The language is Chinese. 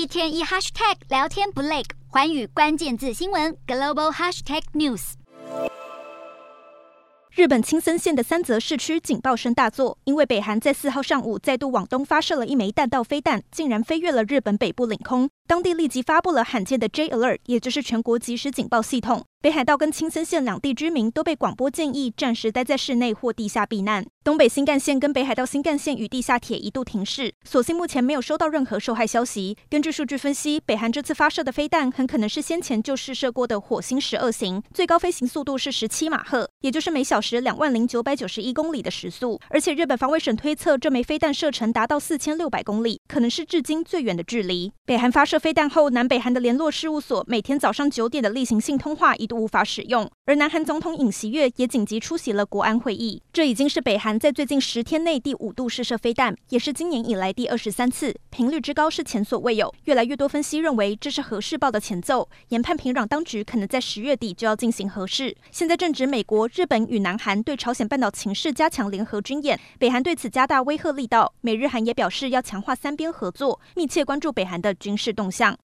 一天一 hashtag 聊天不累，环宇关键字新闻 global hashtag news。日本青森县的三泽市区警报声大作，因为北韩在四号上午再度往东发射了一枚弹道飞弹，竟然飞越了日本北部领空。当地立即发布了罕见的 J Alert，也就是全国即时警报系统。北海道跟青森县两地居民都被广播建议暂时待在室内或地下避难。东北新干线跟北海道新干线与地下铁一度停驶，所幸目前没有收到任何受害消息。根据数据分析，北韩这次发射的飞弹很可能是先前就试射过的火星十二型，最高飞行速度是十七马赫，也就是每小时两万零九百九十一公里的时速。而且日本防卫省推测，这枚飞弹射程达到四千六百公里，可能是至今最远的距离。北韩发射飞弹后，南北韩的联络事务所每天早上九点的例行性通话一度无法使用，而南韩总统尹锡悦也紧急出席了国安会议。这已经是北韩在最近十天内第五度试射飞弹，也是今年以来第二十三次，频率之高是前所未有。越来越多分析认为，这是核试爆的前奏，研判平壤当局可能在十月底就要进行核试。现在正值美国、日本与南韩对朝鲜半岛情势加强联合军演，北韩对此加大威吓力道。美日韩也表示要强化三边合作，密切关注北韩的军事动向。